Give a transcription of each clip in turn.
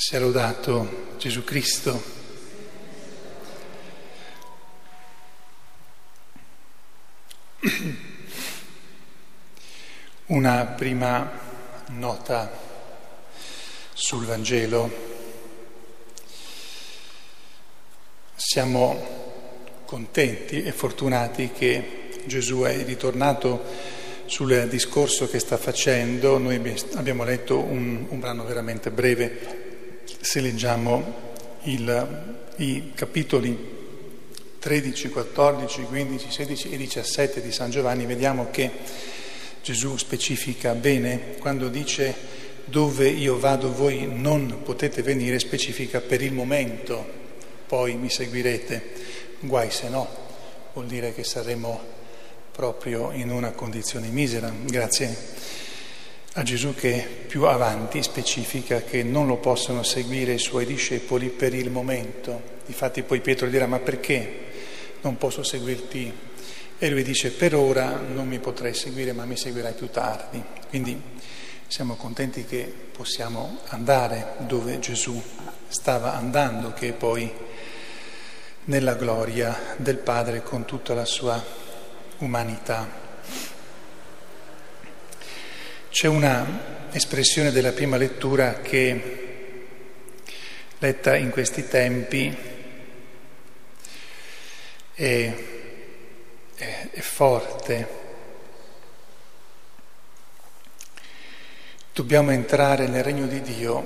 Sia lodato Gesù Cristo. Una prima nota sul Vangelo. Siamo contenti e fortunati che Gesù è ritornato sul discorso che sta facendo. Noi abbiamo letto un, un brano veramente breve se leggiamo il, i capitoli 13, 14, 15, 16 e 17 di San Giovanni, vediamo che Gesù specifica bene quando dice dove io vado voi non potete venire, specifica per il momento, poi mi seguirete, guai se no, vuol dire che saremo proprio in una condizione misera. Grazie a Gesù che più avanti specifica che non lo possono seguire i suoi discepoli per il momento. Difatti poi Pietro dirà ma perché non posso seguirti? E lui dice per ora non mi potrai seguire ma mi seguirai più tardi. Quindi siamo contenti che possiamo andare dove Gesù stava andando, che è poi nella gloria del Padre con tutta la sua umanità. C'è una espressione della prima lettura che, letta in questi tempi, è, è, è forte. Dobbiamo entrare nel regno di Dio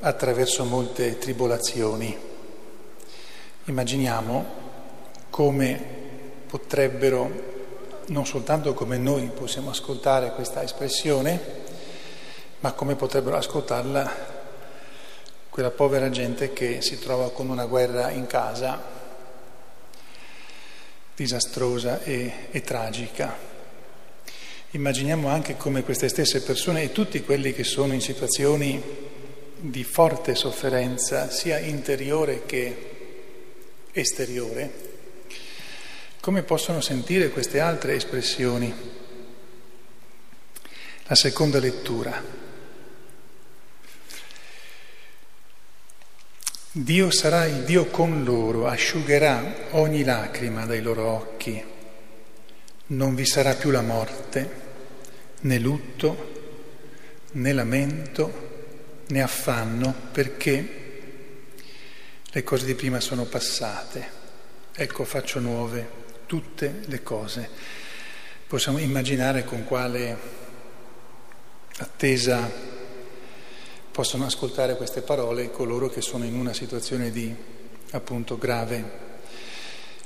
attraverso molte tribolazioni. Immaginiamo come potrebbero non soltanto come noi possiamo ascoltare questa espressione, ma come potrebbero ascoltarla quella povera gente che si trova con una guerra in casa, disastrosa e, e tragica. Immaginiamo anche come queste stesse persone e tutti quelli che sono in situazioni di forte sofferenza, sia interiore che esteriore, come possono sentire queste altre espressioni? La seconda lettura. Dio sarà il Dio con loro, asciugherà ogni lacrima dai loro occhi. Non vi sarà più la morte, né lutto, né lamento, né affanno, perché le cose di prima sono passate. Ecco faccio nuove tutte le cose. Possiamo immaginare con quale attesa possono ascoltare queste parole coloro che sono in una situazione di appunto grave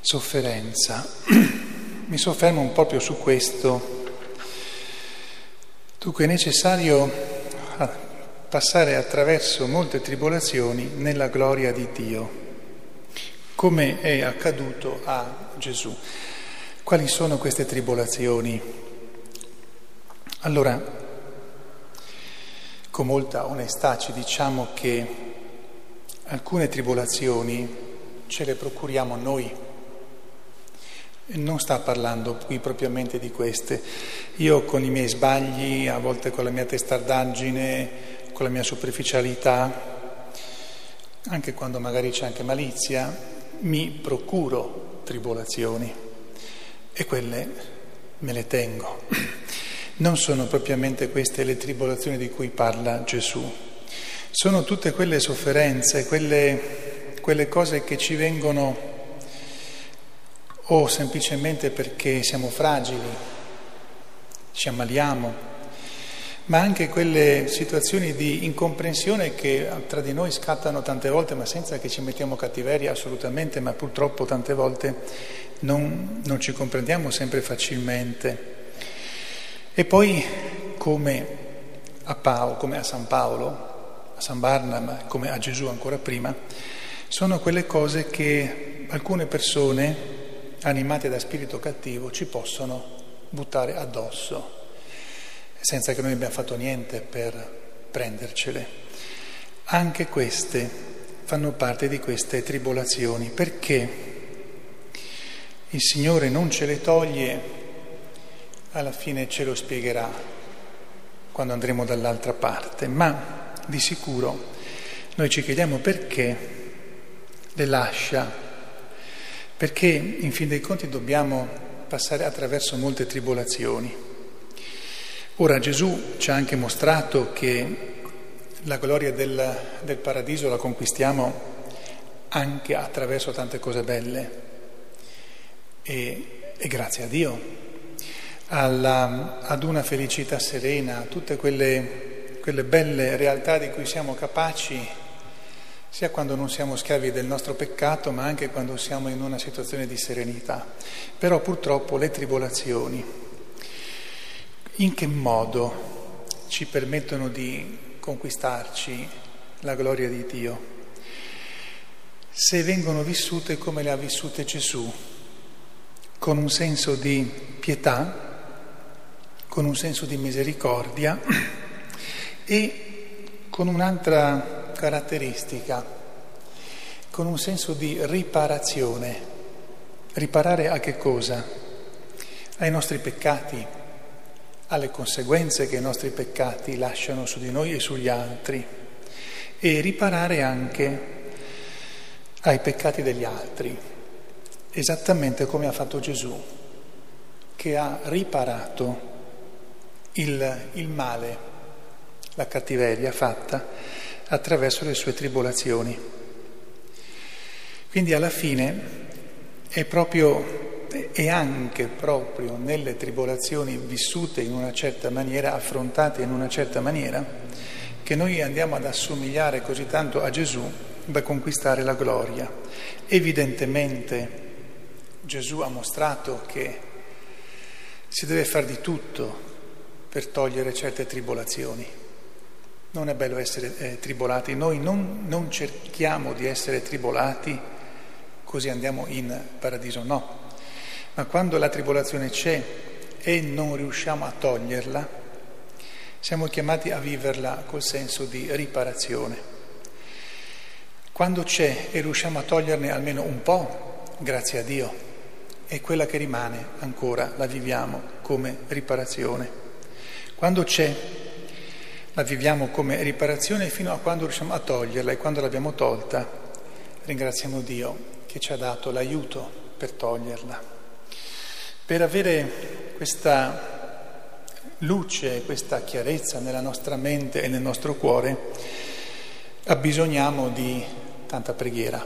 sofferenza. Mi soffermo proprio su questo. Dunque è necessario passare attraverso molte tribolazioni nella gloria di Dio come è accaduto a Gesù. Quali sono queste tribolazioni? Allora, con molta onestà ci diciamo che alcune tribolazioni ce le procuriamo noi. Non sta parlando qui propriamente di queste. Io con i miei sbagli, a volte con la mia testardaggine, con la mia superficialità, anche quando magari c'è anche malizia, mi procuro tribolazioni e quelle me le tengo. Non sono propriamente queste le tribolazioni di cui parla Gesù, sono tutte quelle sofferenze, quelle, quelle cose che ci vengono o semplicemente perché siamo fragili, ci ammaliamo, ma anche quelle situazioni di incomprensione che tra di noi scattano tante volte, ma senza che ci mettiamo cattiveria assolutamente, ma purtroppo tante volte non, non ci comprendiamo sempre facilmente. E poi come a Paolo, come a San Paolo, a San Barnaba, come a Gesù ancora prima, sono quelle cose che alcune persone, animate da spirito cattivo, ci possono buttare addosso senza che noi abbiamo fatto niente per prendercele. Anche queste fanno parte di queste tribolazioni perché il Signore non ce le toglie, alla fine ce lo spiegherà quando andremo dall'altra parte, ma di sicuro Noi ci chiediamo perché le lascia, perché in fin dei conti dobbiamo passare attraverso molte tribolazioni. Ora Gesù ci ha anche mostrato che la gloria del, del paradiso la conquistiamo anche attraverso tante cose belle e, e grazie a Dio, alla, ad una felicità serena, a tutte quelle, quelle belle realtà di cui siamo capaci, sia quando non siamo schiavi del nostro peccato, ma anche quando siamo in una situazione di serenità. Però purtroppo le tribolazioni, in che modo ci permettono di conquistarci la gloria di Dio? Se vengono vissute come le ha vissute Gesù, con un senso di pietà, con un senso di misericordia e con un'altra caratteristica, con un senso di riparazione. Riparare a che cosa? Ai nostri peccati, alle conseguenze che i nostri peccati lasciano su di noi e sugli altri e riparare anche ai peccati degli altri, esattamente come ha fatto Gesù, che ha riparato il, il male, la cattiveria fatta attraverso le sue tribolazioni. Quindi alla fine è proprio e anche proprio nelle tribolazioni vissute in una certa maniera, affrontate in una certa maniera, che noi andiamo ad assomigliare così tanto a Gesù da conquistare la gloria. Evidentemente Gesù ha mostrato che si deve fare di tutto per togliere certe tribolazioni. Non è bello essere eh, tribolati, noi non, non cerchiamo di essere tribolati così andiamo in paradiso, no. Ma quando la tribolazione c'è e non riusciamo a toglierla, siamo chiamati a viverla col senso di riparazione. Quando c'è e riusciamo a toglierne almeno un po', grazie a Dio e quella che rimane ancora la viviamo come riparazione. Quando c'è, la viviamo come riparazione fino a quando riusciamo a toglierla e quando l'abbiamo tolta, ringraziamo Dio che ci ha dato l'aiuto per toglierla. Per avere questa luce, questa chiarezza nella nostra mente e nel nostro cuore, abbisogniamo di tanta preghiera.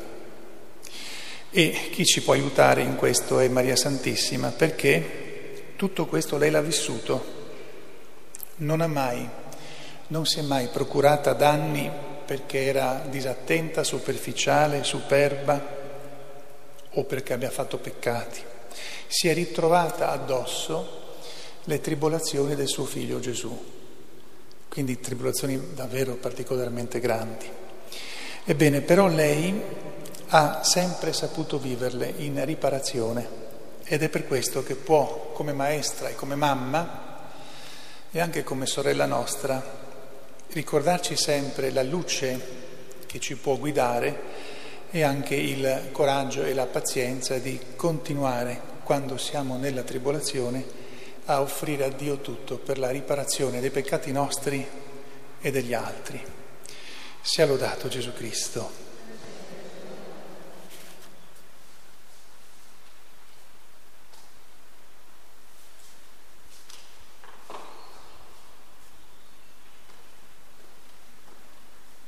E chi ci può aiutare in questo è Maria Santissima, perché tutto questo lei l'ha vissuto. Non ha mai, non si è mai procurata danni perché era disattenta, superficiale, superba o perché abbia fatto peccati. Si è ritrovata addosso le tribolazioni del suo figlio Gesù, quindi tribolazioni davvero particolarmente grandi. Ebbene, però lei ha sempre saputo viverle in riparazione ed è per questo che può, come maestra e come mamma, e anche come sorella nostra, ricordarci sempre la luce che ci può guidare e anche il coraggio e la pazienza di continuare, quando siamo nella tribolazione, a offrire a Dio tutto per la riparazione dei peccati nostri e degli altri. Sia lodato Gesù Cristo.